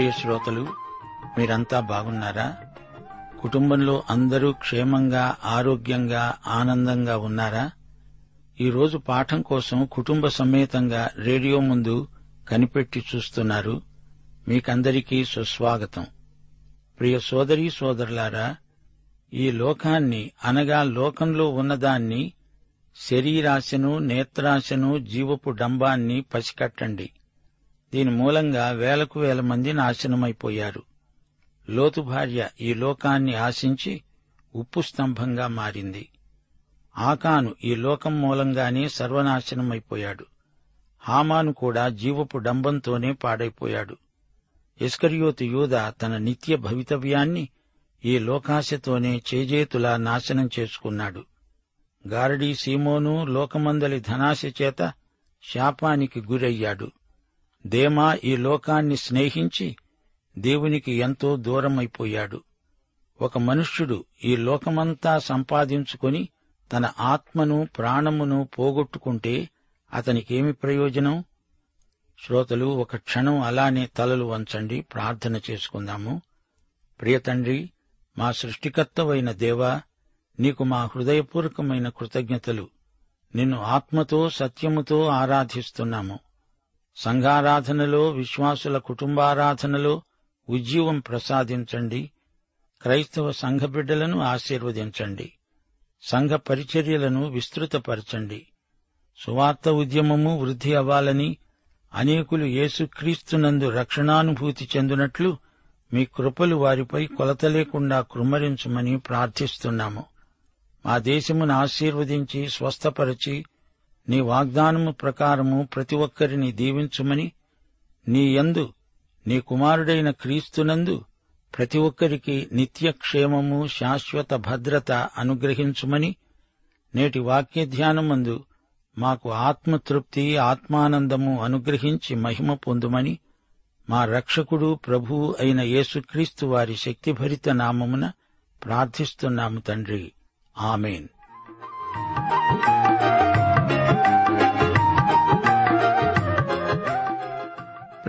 ప్రియ శ్రోతలు మీరంతా బాగున్నారా? కుటుంబంలో అందరూ క్షేమంగా ఆరోగ్యంగా ఆనందంగా ఉన్నారా? ఈరోజు పాఠం కోసం కుటుంబ సమేతంగా రేడియో ముందు కనిపెట్టి చూస్తున్నారు మీకందరికీ సుస్వాగతం. ప్రియ సోదరీ సోదరులారా ఈ లోకాన్ని అనగా లోకంలో ఉన్నదాన్ని శరీరాశను నేత్రాశను జీవపు డంబాన్ని పసికట్టండి. దీని మూలంగా వేలకు వేల మంది నాశనమైపోయారు. లోతు భార్య ఈ లోకాన్ని ఆశించి ఉప్పు స్తంభంగా మారింది. ఆకాను ఈ లోకం మూలంగానే సర్వనాశనమైపోయాడు. హామాను కూడా జీవపు డంబంతోనే పాడైపోయాడు. ఇస్కరియోతు యూద తన నిత్య భవితవ్యాన్ని ఈ లోకాశతోనే చేజేతులా నాశనం చేసుకున్నాడు. గారడీ సీమోను లోకమందలి ధనాశ చేత శాపానికి గురయ్యాడు. దేమా ఈ లోకాన్ని స్నేహించి దేవునికి ఎంతో దూరమైపోయాడు. ఒక మనుష్యుడు ఈ లోకమంతా సంపాదించుకొని తన ఆత్మను ప్రాణమును పోగొట్టుకుంటే అతనికేమి ప్రయోజనం? శ్రోతలు ఒక క్షణం అలానే తలలు వంచండి ప్రార్థన చేసుకుందాము. ప్రియతండ్రి మా సృష్టికర్తవైన దేవా నీకు మా హృదయపూర్వకమైన కృతజ్ఞతలు. నిన్ను ఆత్మతో సత్యముతో ఆరాధిస్తున్నాము. సంఘారాధనలో విశ్వాసుల కుటుంబారాధనలో ఉజ్జీవం ప్రసాదించండి. క్రైస్తవ సంఘ బిడ్డలను ఆశీర్వదించండి. సంఘ పరిచర్యలను విస్తృతపరచండి. సువార్త ఉద్యమము వృద్ధి అవ్వాలని అనేకులు యేసుక్రీస్తునందు రక్షణానుభూతి చెందినట్లు మీ కృపలు వారిపై కొలత లేకుండా కృమ్మరించమని ప్రార్థిస్తున్నాము. మా దేశమును ఆశీర్వదించి స్వస్థపరచి నీ వాగ్దానము ప్రకారము ప్రతి ఒక్కరిని దీవించుమని నీ యందు నీ కుమారుడైన క్రీస్తునందు ప్రతి ఒక్కరికి నిత్యక్షేమము శాశ్వత భద్రత అనుగ్రహించుమని నేటి వాక్య ధ్యానమందు మాకు ఆత్మతృప్తి ఆత్మానందము అనుగ్రహించి మహిమ పొందుమని మా రక్షకుడు ప్రభువు అయిన యేసుక్రీస్తు వారి శక్తిభరిత నామమున ప్రార్థిస్తున్నాము తండ్రి. ఆమెన్.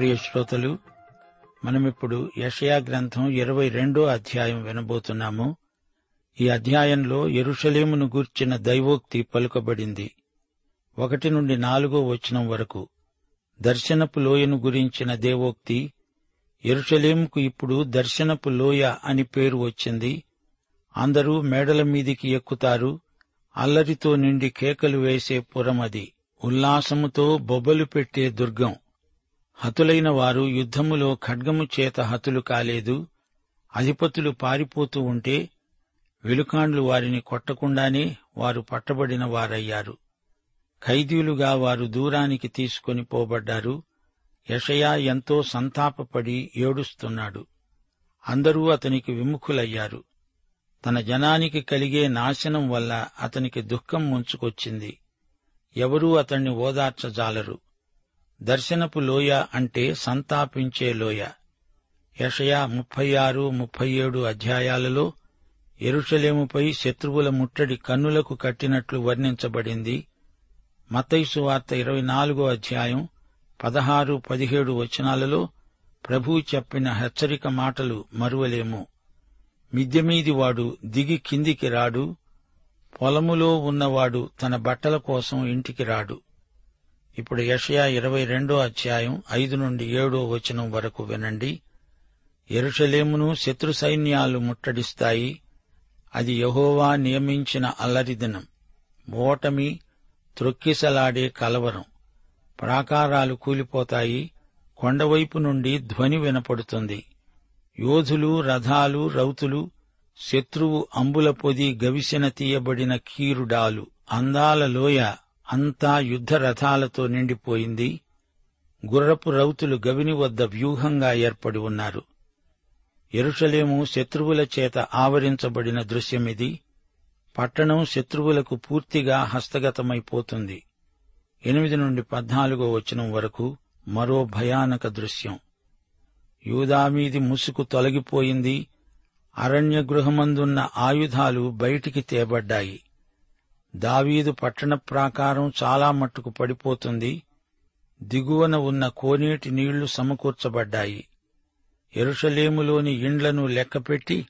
ప్రియ శ్రోతలు మనమిప్పుడు యషయా గ్రంథం ఇరవై రెండో అధ్యాయం వినబోతున్నాము. ఈ అధ్యాయంలో ఎరుషలేమును గూర్చిన దైవోక్తి పలుకబడింది. ఒకటి నుండి నాలుగో వచనం వరకు. దర్శనపు లోయను గురించిన దేవోక్తి ఎరుషలేముకు ఇప్పుడు దర్శనపు లోయ అని పేరు వచ్చింది. అందరూ మేడల మీదికి ఎక్కుతారు. అల్లరితో నిండి కేకలు వేసే పురమది. ఉల్లాసముతో బొబ్బలు పెట్టే దుర్గం. హతులైన వారు యుద్ధములో ఖడ్గము చేత హతులు కాలేదు అధిపతులు పారిపోతూ ఉంటే వెలుకాండ్లు వారిని కొట్టకుండానే వారు పట్టబడిన వారయ్యారు. ఖైదీలుగా వారు దూరానికి తీసుకొని పోబడ్డారు. యషయా ఎంతో సంతాపపడి ఏడుస్తున్నాడు. అందరూ అతనికి విముఖులయ్యారు. తన జనానికి కలిగే నాశనం వల్ల అతనికి దుఃఖం ముంచుకొచ్చింది. ఎవరూ అతణ్ణి ఓదార్చజాలరు. దర్శనపు లోయ అంటే సంతాపించే లోయ. యషయా ముప్పై ఆరు ముప్పై ఏడు అధ్యాయాలలో ఎరుషలేముపై శత్రువుల ముట్టడి కన్నులకు కట్టినట్లు వర్ణించబడింది. మతైసు వార్త ఇరవై నాలుగో అధ్యాయం పదహారు పదిహేడు వచనాలలో ప్రభు చెప్పిన హెచ్చరిక మాటలు మరువలేము. మిద్యమీదివాడు దిగి కిందికి రాడు పొలములో ఉన్నవాడు తన బట్టల కోసం ఇంటికి రాడు. ఇప్పుడు యషయా ఇరవై రెండో అధ్యాయం ఐదు నుండి ఏడో వచనం వరకు వినండి. ఎరుషలేమును శత్రు సైన్యాలు ముట్టడిస్తాయి. అది యహోవా నియమించిన అల్లరిదినం ఓటమి త్రొక్కిసలాడే కలవరం. ప్రాకారాలు కూలిపోతాయి. కొండవైపు నుండి ధ్వని వినపడుతుంది. యోధులు రథాలు రౌతులు శత్రువు అంబుల పొది గవిసిన తీయబడిన కీరుడాలు అందాల లోయ. అంతా యుద్ధరథాలతో నిండిపోయింది. గుర్రపు రౌతులు గవిని వద్ద వ్యూహంగా ఏర్పడి ఉన్నారు. ఎరుషలేము శత్రువుల చేత ఆవరించబడిన దృశ్యమిది. పట్టణం శత్రువులకు పూర్తిగా హస్తగతమైపోతుంది. ఎనిమిది నుండి పద్నాలుగో వచనం వరకు మరో భయానక దృశ్యం. యూదామీది ముసుకు తొలగిపోయింది. అరణ్య గృహమందున్న ఆయుధాలు బయటికి తేబడ్డాయి. దావీదు పట్టణ ప్రాకారం చాలా మట్టుకు పడిపోతుంది. దిగువన ఉన్న కోనేటి నీళ్ళు సమకూర్చబడ్డాయి. ఎరుషలేములోని ఇండ్లను లెక్కపెట్టి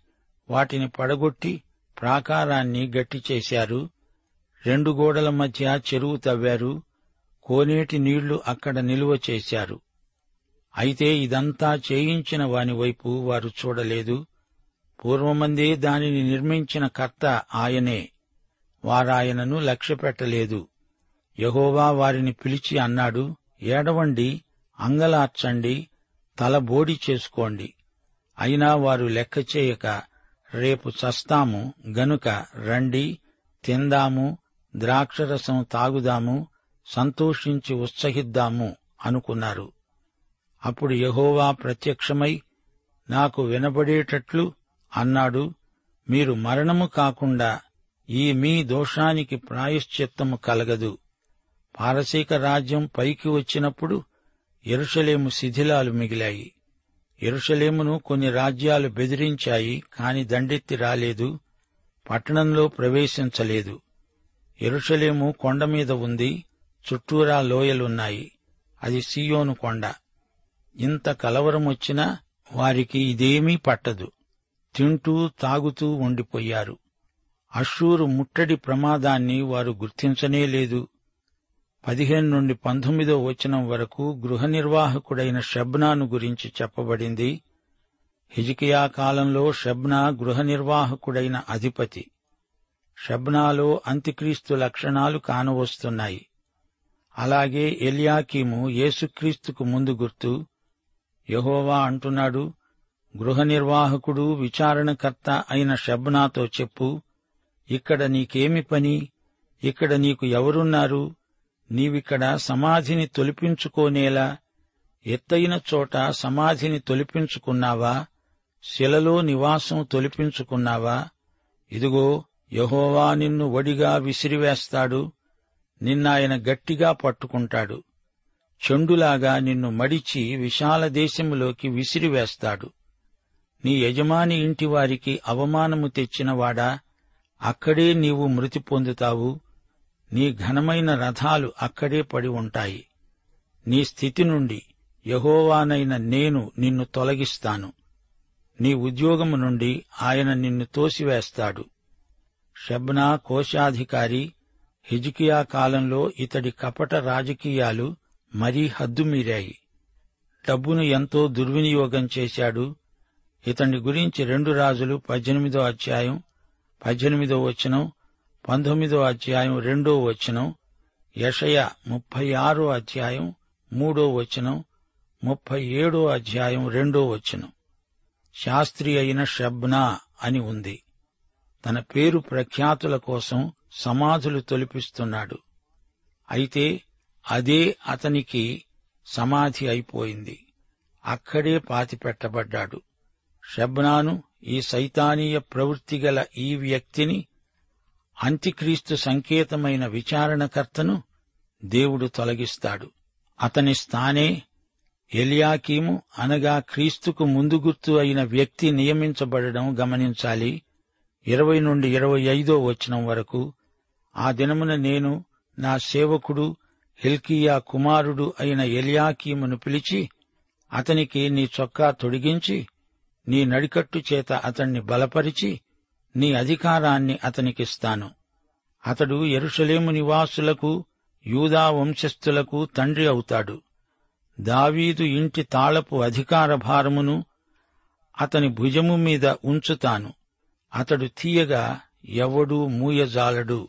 వాటిని పడగొట్టి ప్రాకారాన్ని గట్టి చేశారు. రెండు గోడల మధ్య చెరువు తవ్వారు. కోనేటి నీళ్ళు అక్కడ నిలువ చేశారు. అయితే ఇదంతా చేయించిన వాని వైపు వారు చూడలేదు. పూర్వమందే దానిని నిర్మించిన కర్త ఆయనే. వారాయనను లక్ష్యపెట్టలేదు. యహోవా వారిని పిలిచి అన్నాడు ఏడవండి అంగలార్చండి తల బోడి చేసుకోండి. అయినా వారు లెక్క చేయక రేపు చస్తాము గనుక రండి తిందాము ద్రాక్షరసం తాగుదాము సంతోషించి ఉత్సహిద్దాము అనుకున్నారు. అప్పుడు యహోవా ప్రత్యక్షమై నాకు వినబడేటట్లు అన్నాడు మీరు మరణము కాకుండా ఈ మీ దోషానికి ప్రాయశ్చిత్తము కలగదు. పారసీక రాజ్యం పైకి వచ్చినప్పుడు ఎరుషలేము శిథిలాలు మిగిలాయి. ఎరుషలేమును కొన్ని రాజ్యాలు బెదిరించాయి కాని దండెత్తి రాలేదు పట్టణంలో ప్రవేశించలేదు. ఎరుషలేము కొండ మీద ఉంది చుట్టూరా లోయలున్నాయి. అది సియోను కొండ. ఇంత కలవరం వచ్చినా వారికి ఇదేమీ పట్టదు. తింటూ తాగుతూ ఉండిపోయారు. అషూరు ముట్టడి ప్రమాదాన్ని వారు గుర్తించనే లేదు. పదిహేను నుండి పంతొమ్మిదో వచనం వరకు గృహ నిర్వాహకుడైన షబ్నాను గురించి చెప్పబడింది. హిజికియా కాలంలో షబ్నా గృహ నిర్వాహకుడైన అధిపతి. షబ్నాలో అంత్యక్రీస్తు లక్షణాలు కానవస్తున్నాయి. అలాగే ఎలియాకీము యేసుక్రీస్తుకు ముందు గుర్తు యహోవా అంటున్నాడు గృహ నిర్వాహకుడు విచారణకర్త అయిన షబ్నాతో చెప్పు ఇక్కడ నీకేమి పని? ఇక్కడ నీకు ఎవరున్నారు? నీవిక్కడ సమాధిని తొలిపించుకోనేలా ఎత్తైన చోట సమాధిని తొలిపించుకున్నావా? శిలలో నివాసం తొలిపించుకున్నావా? ఇదిగో యహోవా నిన్ను వడిగా విసిరివేస్తాడు నిన్నాయన గట్టిగా పట్టుకుంటాడు. చెండులాగా నిన్ను మడిచి విశాల దేశములోకి విసిరివేస్తాడు. నీ యజమాని ఇంటివారికి అవమానము తెచ్చినవాడా? అక్కడే నీవు మృతి పొందుతావు. నీ ఘనమైన రథాలు అక్కడే పడి ఉంటాయి. నీ స్థితి నుండి యహోవానైన నేను నిన్ను తొలగిస్తాను. నీ ఉద్యోగము నుండి ఆయన నిన్ను తోసివేస్తాడు. షబ్నా కోశాధికారి హిజ్కియా కాలంలో ఇతడి కపట రాజకీయాలు మరీ హద్దుమీరాయి డబ్బును ఎంతో దుర్వినియోగం చేశాడు. ఇతని గురించి రెండు రాజులు పద్దెనిమిదో అధ్యాయం పద్దెనిమిదో వచనం పంతొమ్మిదో అధ్యాయం రెండో వచనం యషయ ముప్పై ఆరో అధ్యాయం మూడో వచనం ముప్పై ఏడో అధ్యాయం రెండో వచనం. శాస్త్రి అయిన షబ్నా అని ఉంది. తన పేరు ప్రఖ్యాతుల కోసం సమాధులు తొలిపిస్తున్నాడు. అయితే అదే అతనికి సమాధి అయిపోయింది. అక్కడే పాతిపెట్టబడ్డాడు. షబ్నాను ఈ సైతానీయ ప్రవృత్తి గల ఈ వ్యక్తిని అంత్యక్రీస్తు సంకేతమైన విచారణకర్తను దేవుడు తొలగిస్తాడు. అతని స్థానే ఎలియాకీము అనగా క్రీస్తుకు ముందు గుర్తు అయిన వ్యక్తి నియమించబడడం గమనించాలి. ఇరవై నుండి ఇరవై ఐదో వచనం వరకు ఆ దినమున నేను నా సేవకుడు హిల్కియా కుమారుడు అయిన ఎలియాకీమును పిలిచి అతనికి నీ చొక్కా తొడిగించి నీ నడికట్టు చేత అతణ్ణి బలపరిచి నీ అధికారాన్ని అతనికిస్తాను. అతడు ఎరుషలేము నివాసులకు యూదా వంశస్థులకు తండ్రి అవుతాడు. దావీదు ఇంటి తాళపు అధికార భారమును అతని భుజము మీద ఉంచుతాను. అతడు తీయగా ఎవడూ మూయజాలడు.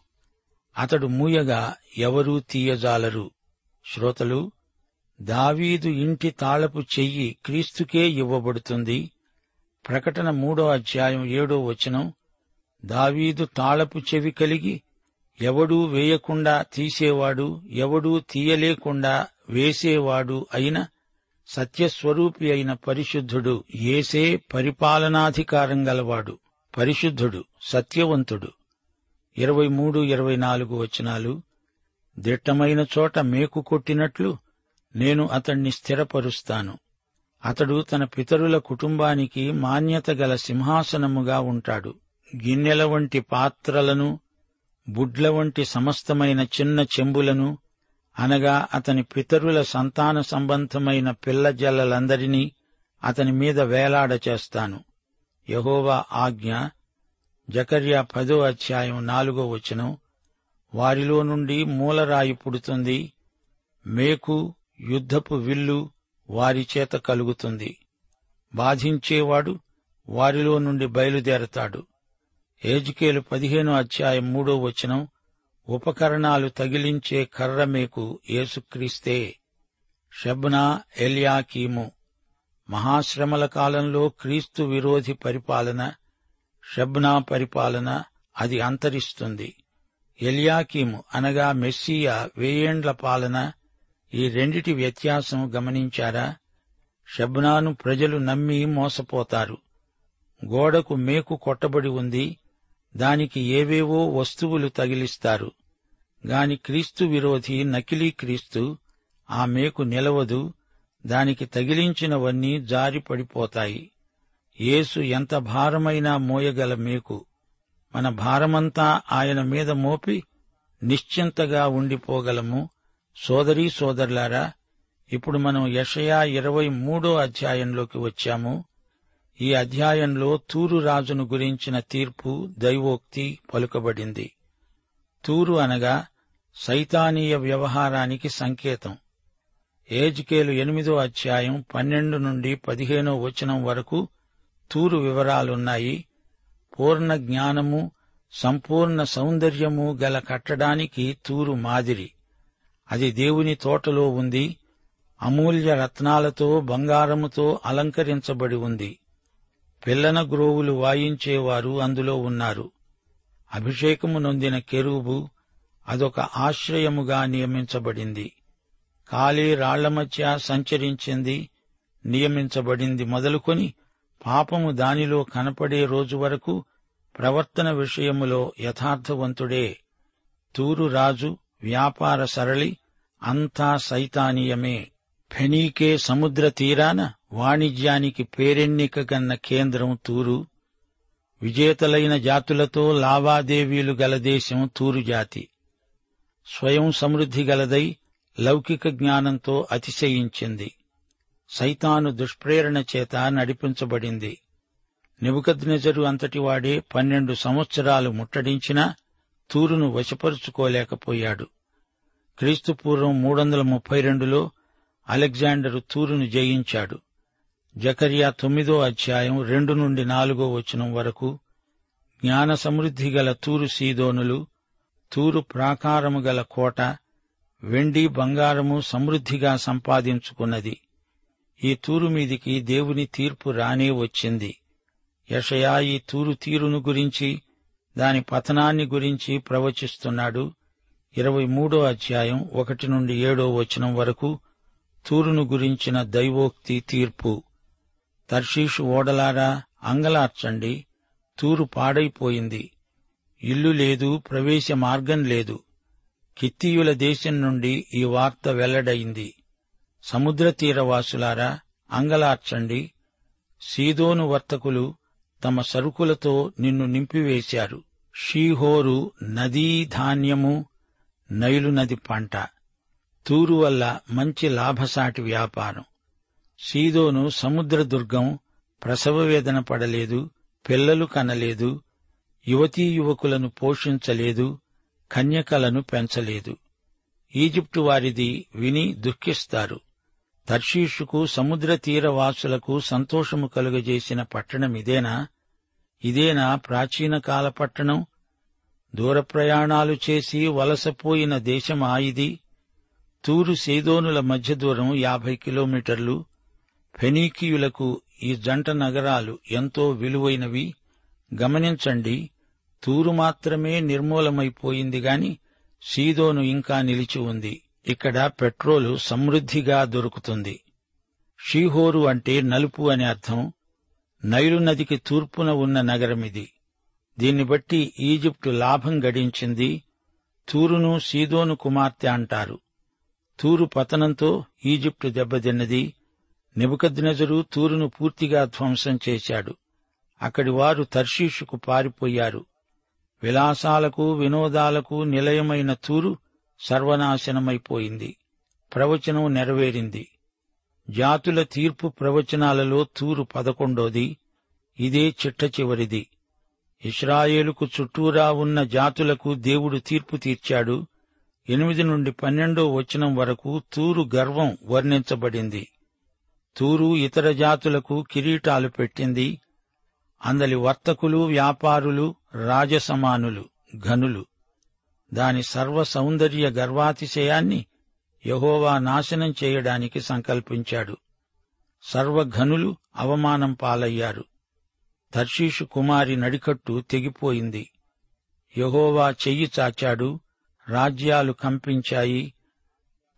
అతడు మూయగా ఎవరూ తీయజాలరు. శ్రోతలు దావీదు ఇంటి తాళపు చెయ్యి క్రీస్తుకే ఇవ్వబడుతుంది. ప్రకటన మూడో అధ్యాయం ఏడో వచనం దావీదు తాళపు చెవి కలిగి ఎవడూ వేయకుండా తీసేవాడు ఎవడూ తీయలేకుండా వేసేవాడు అయిన సత్యస్వరూపి అయిన పరిశుద్ధుడు ఏసే పరిపాలనాధికారం గలవాడు పరిశుద్ధుడు సత్యవంతుడు. ఇరవై మూడు ఇరవై నాలుగు వచనాలు దిట్టమైన చోట మేకు కొట్టినట్లు నేను అతణ్ణి స్థిరపరుస్తాను. అతడు తన పితరుల కుటుంబానికి మాన్యత గల సింహాసనముగా ఉంటాడు. గిన్నెల వంటి పాత్రలను బుడ్ల వంటి సమస్తమైన చిన్న చెంబులను అనగా అతని పితరుల సంతాన సంబంధమైన పిల్లజల్లలందరినీ అతని మీద వేలాడ చేస్తాను. యహోవా ఆజ్ఞ జకర్యా పదో అధ్యాయం నాలుగో వచనం. వారిలో నుండి మూలరాయి పుడుతుంది. మేకు యుద్ధపు విల్లు వారి చేత కలుగుతుంది. బాధించేవాడు వారిలో నుండి బయలుదేరతాడు. ఏజికేలు పదిహేనో అధ్యాయం మూడో వచనం ఉపకరణాలు తగిలించే కర్ర మీకు ఏసుక్రీస్తే షబ్నా ఎలియాకీము. మహాశ్రమల కాలంలో క్రీస్తు విరోధి పరిపాలన షబ్నా పరిపాలన అది అంతరిస్తుంది. ఎలియాకీము అనగా మెస్సియా వేయేండ్ల పాలన ఈ రెండిటి వ్యత్యాసం గమనించారా? షబ్నాను ప్రజలు నమ్మి మోసపోతారు. గోడకు మేకు కొట్టబడి ఉంది. దానికి ఏవేవో వస్తువులు తగిలిస్తారు. గాని క్రీస్తు విరోధి నకిలీ క్రీస్తు ఆ మేకు నిలవదు. దానికి తగిలించినవన్నీ జారి పడిపోతాయి. యేసు ఎంత భారమైనా మోయగల మేకు. మన భారమంతా ఆయన మీద మోపి నిశ్చింతగా ఉండిపోగలము. సోదరీ సోదరులారా ఇప్పుడు మనం యషయా ఇరవై మూడో అధ్యాయంలోకి వచ్చాము. ఈ అధ్యాయంలో తూరు రాజును గురించిన తీర్పు దైవోక్తి పలుకబడింది. తూరు అనగా సైతానీయ వ్యవహారానికి సంకేతం. ఏజ్కేలు ఎనిమిదో అధ్యాయం పన్నెండు నుండి పదిహేనో వచనం వరకు తూరు వివరాలున్నాయి. పూర్ణ జ్ఞానము సంపూర్ణ సౌందర్యము గల కట్టడానికి తూరు మాదిరి. అది దేవుని తోటలో ఉంది అమూల్య రత్నాలతో బంగారముతో అలంకరించబడి ఉంది. పిల్లన గ్రోవులు వాయించేవారు అందులో ఉన్నారు. అభిషేకము నొందిన కెరూబు అదొక ఆశ్రయముగా నియమించబడింది. ఖాళీ రాళ్ళ మధ్య సంచరించింది నియమించబడింది. మొదలుకొని పాపము దానిలో కనపడే రోజు వరకు ప్రవర్తన విషయములో యథార్థవంతుడే. తూరు రాజు వ్యాపార సరళి అంతా సైతానీయమే ఫెనీకే సముద్ర తీరాన వాణిజ్యానికి పేరెన్నిక గన్న కేంద్రం తూరు విజేతలైన జాతులతో లావాదేవీలు గల దేశం తూరు జాతి స్వయం సమృద్ధి గలదై లౌకిక జ్ఞానంతో అతిశయించింది సైతాను దుష్ప్రేరణ చేత నడిపించబడింది నిబుకద్నెజరు అంతటివాడే పన్నెండు సంవత్సరాలు ముట్టడించినా తూరును వశపరుచుకోలేకపోయాడు. క్రీస్తుపూర్వం మూడు వందల ముప్పై రెండులో అలెగ్జాండరు తూరును జయించాడు. జకరియా తొమ్మిదో అధ్యాయం రెండు నుండి నాలుగో వచనం వరకు జ్ఞాన సమృద్ధి గల తూరు సీదోనులు తూరు ప్రాకారము గల కోట వెండి బంగారము సమృద్ధిగా సంపాదించుకున్నది. ఈ తూరు మీదికి దేవుని తీర్పు రానే వచ్చింది. యషయా ఈ తూరు తీరును గురించి దాని పతనాన్ని గురించి ప్రవచిస్తున్నాడు. ఇరవై మూడో అధ్యాయం ఒకటి నుండి ఏడో వచనం వరకు తూరును గురించిన దైవోక్తి తీర్పు. తర్షీషు ఓడలారా అంగలార్చండి తూరు పాడైపోయింది. ఇల్లు లేదు ప్రవేశ మార్గం లేదు. కిత్తీయుల దేశం నుండి ఈ వార్త వెల్లడైంది. సముద్ర తీరవాసులారా అంగలార్చండి. సీదోను వర్తకులు తమ సరుకులతో నిన్ను నింపివేశారు. షీహోరు నదీ ధాన్యము నైలు నది పంట. తూరు వల్ల మంచి లాభసాటి వ్యాపారం. సీదోను సముద్ర దుర్గం ప్రసవ వేదన పడలేదు పిల్లలు కనలేదు యువతీ యువకులను పోషించలేదు కన్యకలను పెంచలేదు. ఈజిప్టు వారిది విని దుఃఖిస్తారు. తర్షీషుకు సముద్ర తీరవాసులకు సంతోషము కలుగజేసిన పట్టణమిదేనా ఇదేనా ప్రాచీన కాల పట్టణం దూర ప్రయాణాలు చేసి వలసపోయిన దేశమా ఇది? తూరు సేదోనుల మధ్య దూరం యాభై కిలోమీటర్లు. ఫెనీకీయులకు ఈ జంట నగరాలు ఎంతో విలువైనవి. గమనించండి తూరు మాత్రమే నిర్మూలమైపోయింది గాని సీదోను ఇంకా నిలిచి ఉంది. ఇక్కడ పెట్రోలు సమృద్ధిగా దొరుకుతుంది. షీహోరు అంటే నలుపు అని అర్థం. నైలు నదికి తూర్పున ఉన్న నగరమిది దీన్ని బట్టి ఈజిప్టు లాభం గడించింది. తూరును సీదోను కుమార్తె అంటారు. తూరు పతనంతో ఈజిప్టు దెబ్బతిన్నది. నిబుకద్నెజరు తూరును పూర్తిగా ధ్వంసం చేశాడు. అక్కడి వారు తర్షీషుకు పారిపోయారు. విలాసాలకు వినోదాలకు నిలయమైన తూరు సర్వనాశనమైపోయింది. ప్రవచనం నెరవేరింది. జాతుల తీర్పు ప్రవచనాలలో తూరు పదకొండోది ఇదే చిట్ట చివరిది. ఇస్రాయేలుకు చుట్టూరా ఉన్న జాతులకు దేవుడు తీర్పు తీర్చాడు. ఎనిమిది నుండి పన్నెండో వచనం వరకు తూరు గర్వం వర్ణించబడింది. తూరు ఇతర జాతులకు కిరీటాలు పెట్టింది. అందలి వర్తకులు వ్యాపారులు రాజసమానులు ఘనులు. దాని సర్వ సౌందర్య గర్వాతిశయాన్ని యహోవా నాశనం చేయడానికి సంకల్పించాడు. సర్వఘనులు అవమానం పాలయ్యారు. తర్షీషు కుమారి నడికట్టు తెగిపోయింది. యహోవా చెయ్యి చాచాడు రాజ్యాలు కంపించాయి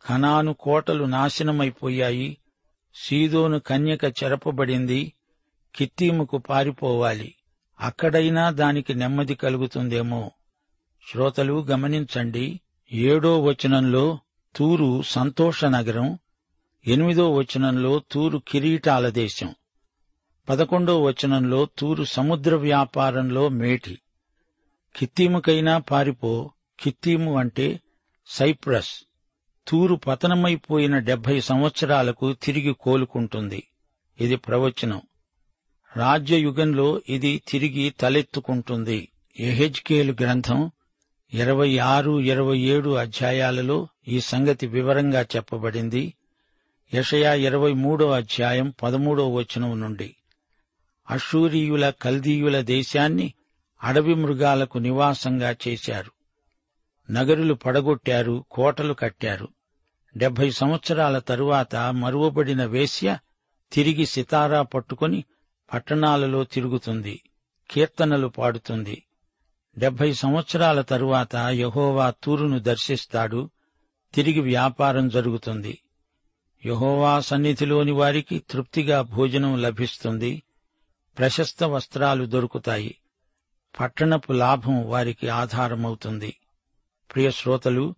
ఖనాను కోటలు నాశనమైపోయాయి సీదోను కన్యక చెరపబడింది కిత్తీముకు పారిపోవాలి. అక్కడైనా దానికి నెమ్మది కలుగుతుందేమో. శ్రోతలు గమనించండి ఏడో వచనంలో తూరు సంతోష నగరం ఎనిమిదో వచనంలో తూరు కిరీటాల దేశం పదకొండో వచనంలో తూరు సముద్ర వ్యాపారంలో మేటి. కిత్తీముకైనా పారిపో కిత్తీము అంటే సైప్రస్. తూరు పతనమైపోయిన డెబ్బై సంవత్సరాలకు తిరిగి కోలుకుంటుంది. ఇది ప్రవచనం. రాజ్యయుగంలో ఇది తిరిగి తలెత్తుకుంటుంది. ఎహెజ్కేలు గ్రంథం ఇరవై ఆరు ఇరవై ఏడు అధ్యాయాలలో ఈ సంగతి వివరంగా చెప్పబడింది. యషయా ఇరవై మూడో అధ్యాయం పదమూడో వచనం నుండి. అషూరియుల కల్దీయుల దేశాన్ని అడవి మృగాలకు నివాసంగా చేశారు. నగరులు పడగొట్టారు కోటలు కట్టారు. డెబ్బై సంవత్సరాల తరువాత మరువబడిన వేశ్య తిరిగి సితారా పట్టుకొని పట్టణాలలో తిరుగుతుంది కీర్తనలు పాడుతుంది. డెబ్బై సంవత్సరాల తరువాత యహోవా తూరును దర్శిస్తాడు. తిరిగి వ్యాపారం జరుగుతుంది. యహోవా సన్నిధిలోని వారికి తృప్తిగా భోజనం లభిస్తుంది. ప్రశస్త వస్త్రాలు దొరుకుతాయి. పట్టణపు లాభం వారికి ఆధారమవుతుంది. ప్రియ శ్రోతలు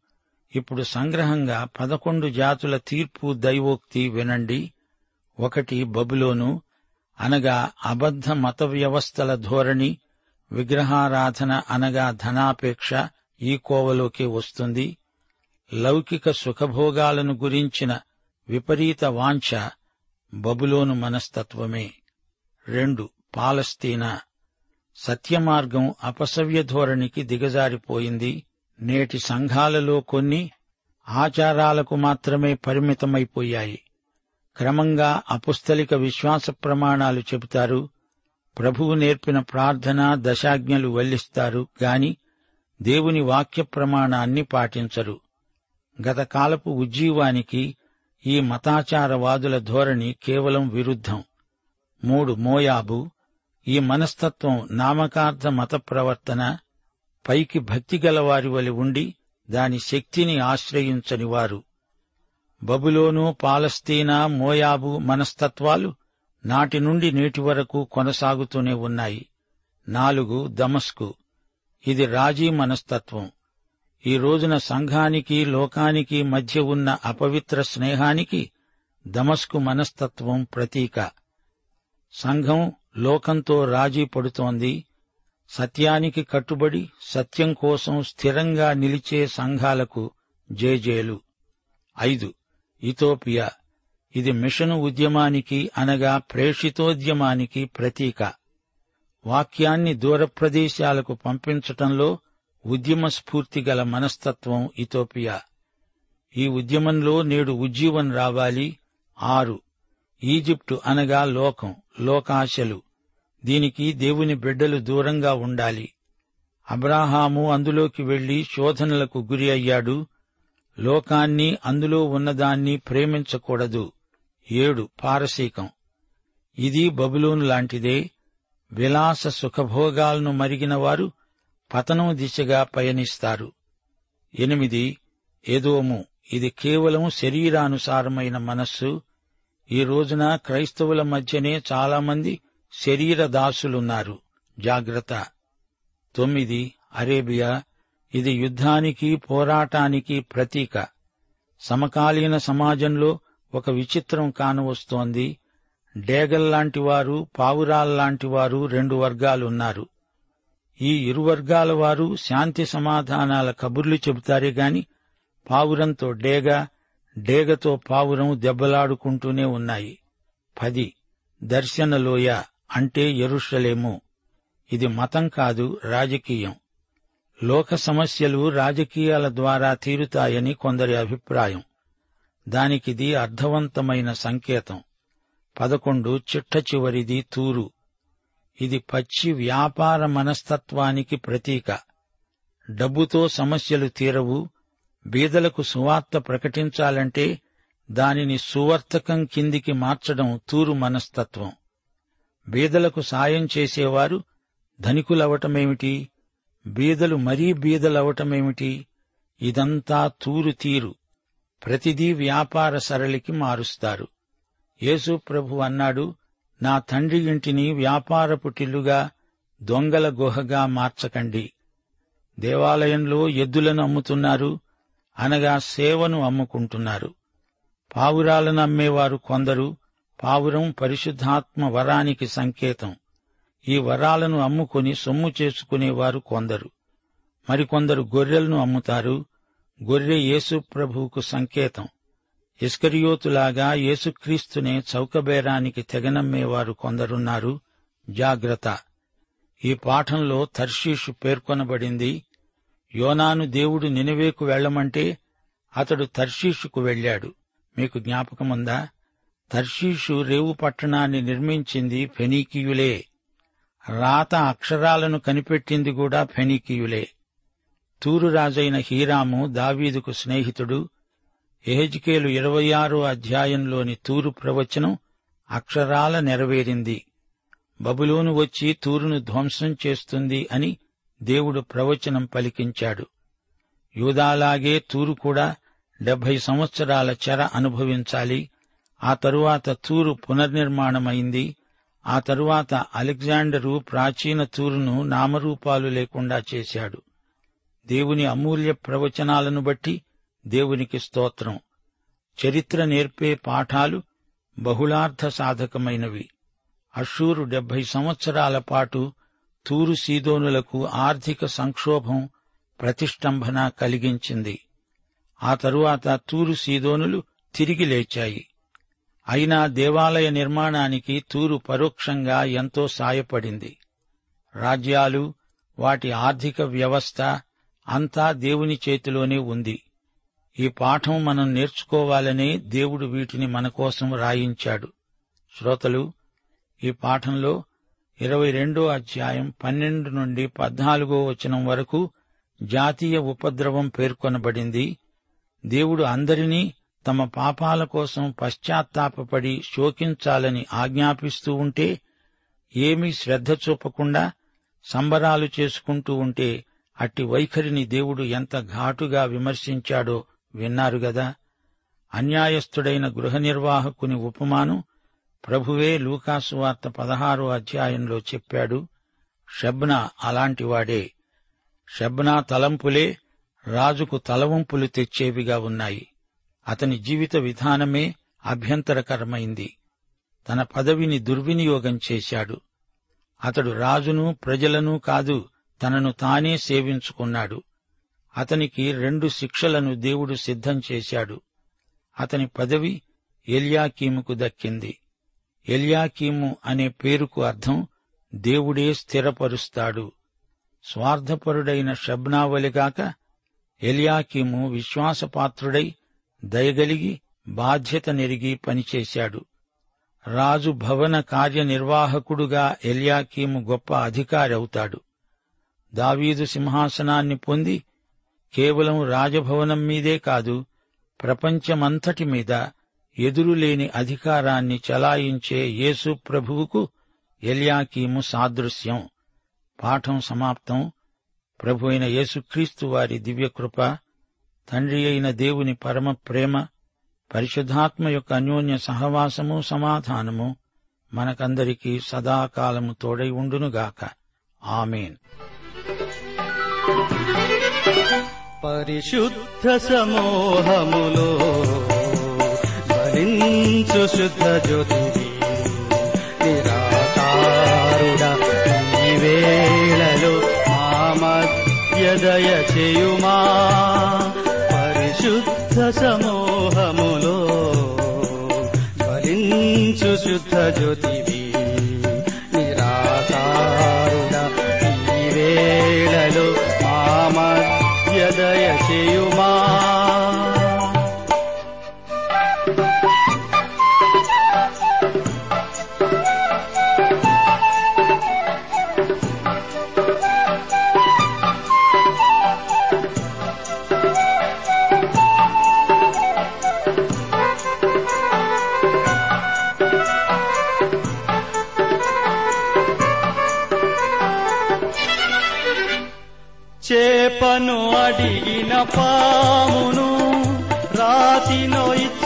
ఇప్పుడు సంగ్రహంగా పదకొండు జాతుల తీర్పు దైవోక్తి వినండి. ఒకటి బబులోను అనగా అబద్ధ మత వ్యవస్థల ధోరణి విగ్రహారాధన అనగా ధనాపేక్ష ఈ కోవలోకి వస్తుంది. లౌకిక సుఖభోగాలను గురించిన విపరీత వాంఛ బబులోను మనస్తత్వమే. రెండు పాలస్తీనా. సత్యమార్గం అపసవ్య ధోరణికి దిగజారిపోయింది. నేటి సంఘాలలో కొన్ని ఆచారాలకు మాత్రమే పరిమితమైపోయాయి. క్రమంగా అపుస్తలిక విశ్వాస ప్రమాణాలు చెబుతారు. ప్రభువు నేర్పిన ప్రార్థన దశాజ్ఞలు వల్లిస్తారు గాని దేవుని వాక్య ప్రమాణాన్ని పాటించరు. గతకాలపు ఉజ్జీవానికి ఈ మతాచారవాదుల ధోరణి కేవలం విరుద్ధం. మూడు మోయాబు ఈ మనస్తత్వం నామకార్థ మత ప్రవర్తన పైకి భక్తి గలవారి వలి ఉండి దాని శక్తిని ఆశ్రయించనివారు. బబులోను పాలస్తీనా మోయాబు మనస్తత్వాలు నాటి నుండి నేటి వరకు కొనసాగుతూనే ఉన్నాయి. నాలుగు దమస్కు. ఇది రాజీ మనస్తత్వం. ఈ రోజున సంఘానికి లోకానికి మధ్య ఉన్న అపవిత్ర స్నేహానికి దమస్కు మనస్తత్వం ప్రతీక. సంఘం లోకంతో రాజీ పడుతోంది. సత్యానికి కట్టుబడి సత్యం కోసం స్థిరంగా నిలిచే సంఘాలకు జేజేలు. ఐదు ఇథోపియా. ఇది మిషను ఉద్యమానికి అనగా ప్రేషితోద్యమానికి ప్రతీక. వాక్యాన్ని దూర ప్రదేశాలకు పంపించటంలో ఉద్యమ స్ఫూర్తి గల మనస్తత్వం ఇథోపియా. ఈ ఉద్యమంలో నేడు ఉజ్జీవం రావాలి. ఆరు. ఈజిప్టు అనగా లోకం లోకాశలు. దీనికి దేవుని బిడ్డలు దూరంగా ఉండాలి. అబ్రాహాము అందులోకి వెళ్ళి శోధనలకు గురి అయ్యాడు. లోకాన్ని అందులో ఉన్నదాన్ని ప్రేమించకూడదు. ఏడు పారసీకం. ఇది బబులోను లాంటిదే. విలాస సుఖభోగాలను మరిగిన వారు పతనం దిశగా పయనిస్తారు. ఎనిమిది ఏదోము ఇది కేవలం శరీరానుసారమైన మనస్సు. ఈ రోజున క్రైస్తవుల మధ్యనే చాలామంది శరీర దాసులున్నారు. జాగ్రత్త. తొమ్మిది అరేబియా. ఇది యుద్ధానికి పోరాటానికి ప్రతీక. సమకాలీన సమాజంలో ఒక విచిత్రం కానవస్తోంది. డేగల్లాంటి వారు పావురాల్లాంటి వారు రెండు వర్గాలున్నారు. ఈ ఇరు వర్గాల వారు శాంతి సమాధానాల కబుర్లు చెబుతారే గాని పావురంతో డేగ డేగతో పావురం దెబ్బలాడుకుంటూనే ఉన్నాయి. పది. దర్శనలోయ అంటే ఎరుషలేము. ఇది మతం కాదు రాజకీయం. లోక సమస్యలు రాజకీయాల ద్వారా తీరుతాయని కొందరి అభిప్రాయం. దానికిది అర్థవంతమైన సంకేతం. పదకొండు చిట్ట చివరిది తూరు. ఇది పచ్చి వ్యాపార మనస్తత్వానికి ప్రతీక. డబ్బుతో సమస్యలు తీరవు. బీదలకు సువార్త ప్రకటించాలంటే దానిని సువర్తకం కిందికి మార్చడం తూరు మనస్తత్వం. బీదలకు సాయం చేసేవారు ధనికులవటమేమిటి? బీదలు మరీ బీదలవటమేమిటి? ఇదంతా తూరు తీరు. ప్రతిదీ వ్యాపార సరళికి మారుస్తారు. యేసు ప్రభు అన్నాడు నా తండ్రి ఇంటిని వ్యాపారపుటిల్లుగా దొంగల గుహగా మార్చకండి. దేవాలయంలో ఎద్దులను అమ్ముతున్నారు అనగా సేవను అమ్ముకుంటున్నారు. పావురాలను అమ్మేవారు కొందరు పావురం పరిశుద్ధాత్మ వరానికి సంకేతం. ఈ వరాలను అమ్ముకొని సొమ్ము చేసుకునేవారు కొందరు. మరికొందరు గొర్రెలను అమ్ముతారు గొర్రె యేసు ప్రభువుకు సంకేతం. ఇస్కరియోతులాగా యేసుక్రీస్తునే చౌకబేరానికి తెగనమ్మేవారు కొందరున్నారు. జాగ్రత్త. ఈ పాఠంలో తర్షీషు పేర్కొనబడింది యోనాను దేవుడు నినవేకు వెళ్ళమంటే అతడు తర్షీషుకు వెళ్ళాడు మీకు జ్ఞాపకముందా? తర్షీషు రేవు పట్టణాన్ని నిర్మించింది ఫెనీకీయులే. రాత అక్షరాలను కనిపెట్టింది కూడా ఫెనీకీయులే. తూరు రాజైన హీరాము దావీదుకు స్నేహితుడు. ఎహెజ్కేలు ఇరవై ఆరో అధ్యాయంలోని తూరు ప్రవచనం అక్షరాల నెరవేరింది. బబులోను వచ్చి తూరును ధ్వంసం చేస్తుంది అని దేవుడు ప్రవచనం పలికించాడు. యూదాలాగే తూరు కూడా డెబ్బై సంవత్సరాల చెర అనుభవించాలి. ఆ తరువాత తూరు పునర్నిర్మాణమైంది. ఆ తరువాత అలెగ్జాండరు ప్రాచీన తూరును నామరూపాలు లేకుండా చేశాడు. దేవుని అమూల్య ప్రవచనాలను బట్టి దేవునికి స్తోత్రం. చరిత్ర నేర్పే పాఠాలు బహుళార్థ సాధకమైనవి. అషూరు డెబ్బై సంవత్సరాల పాటు తూరు సీదోనులకు ఆర్థిక సంక్షోభం ప్రతిష్టంభన కలిగించింది. ఆ తరువాత తూరు సీదోనులు తిరిగి లేచాయి. అయినా దేవాలయ నిర్మాణానికి తూరు పరోక్షంగా ఎంతో సాయపడింది. రాజ్యాలు వాటి ఆర్థిక వ్యవస్థ అంతా దేవుని చేతిలోనే ఉంది. ఈ పాఠం మనం నేర్చుకోవాలనే దేవుడు వీటిని మనకోసం రాయించాడు. శ్రోతలు ఈ పాఠంలో ఇరవై రెండో అధ్యాయం పన్నెండు నుండి పద్నాలుగో వచనం వరకు జాతీయ ఉపద్రవం పేర్కొనబడింది. దేవుడు అందరినీ తమ పాపాల కోసం పశ్చాత్తాపపడి శోకించాలని ఆజ్ఞాపిస్తూ ఉంటే ఏమీ శ్రద్ధ చూపకుండా సంబరాలు చేసుకుంటూ ఉంటే అట్టి వైఖరిని దేవుడు ఎంత ఘాటుగా విమర్శించాడో విన్నారు గదా. అన్యాయస్థుడైన గృహ నిర్వాహకుని ఉపమానం ప్రభువే లూకాసువార్త పదహారో అధ్యాయంలో చెప్పాడు. షబ్నా అలాంటివాడే. షబ్నా తలంపులే రాజుకు తలవంపులు తెచ్చేవిగా ఉన్నాయి. అతని జీవిత విధానమే అభ్యంతరకరమైంది. తన పదవిని దుర్వినియోగం చేశాడు. అతడు రాజును ప్రజలను కాదు తనను తానే సేవించుకున్నాడు. అతనికి రెండు శిక్షలను దేవుడు సిద్ధం చేశాడు. అతని పదవి ఎలియాకీముకు దక్కింది. ఎలియాకీము అనే పేరుకు అర్థం దేవుడే స్థిరపరుస్తాడు. స్వార్థపరుడైన షబ్నావలిగాక ఎలియాకీము విశ్వాసపాత్రుడై దయగలిగి బాధ్యత నెరిగి పనిచేశాడు. రాజు భవన కార్యనిర్వాహకుడుగా ఎలియాకీము గొప్ప అధికారవుతాడు. దావీదు సింహాసనాన్ని పొంది కేవలం రాజభవనం మీదే కాదు ప్రపంచమంతటి మీద ఎదురులేని అధికారాన్ని చలాయించే యేసు ప్రభువుకు ఎల్యాకీము సాదృశ్యం. పాఠం సమాప్తం. ప్రభు అయిన యేసుక్రీస్తు వారి దివ్యకృప తండ్రి అయిన దేవుని పరమ ప్రేమ పరిశుద్ధాత్మ యొక్క అన్యోన్య సహవాసము సమాధానము మనకందరికీ సదాకాలము తోడై ఉండునుగాక. ఆమెన్. పరిశుద్ధ సమూహములో భరించు శుద్ధ జ్యోతి. నిరాకారుడ ఈ వేళలో మా చేయుమా? పరిశుద్ధ సమూహములో భరించు శుద్ధ జ్యోతివి మధ్య దయ అడిగిన పామును రాతినో ఇచ్చు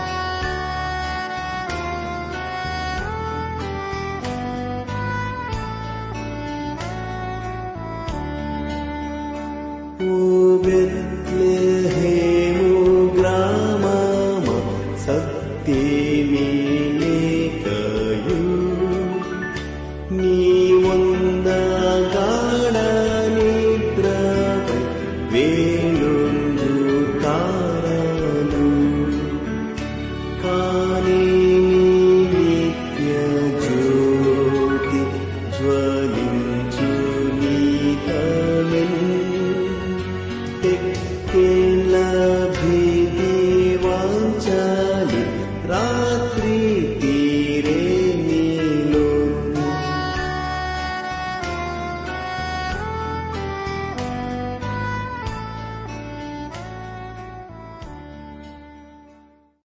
forbidden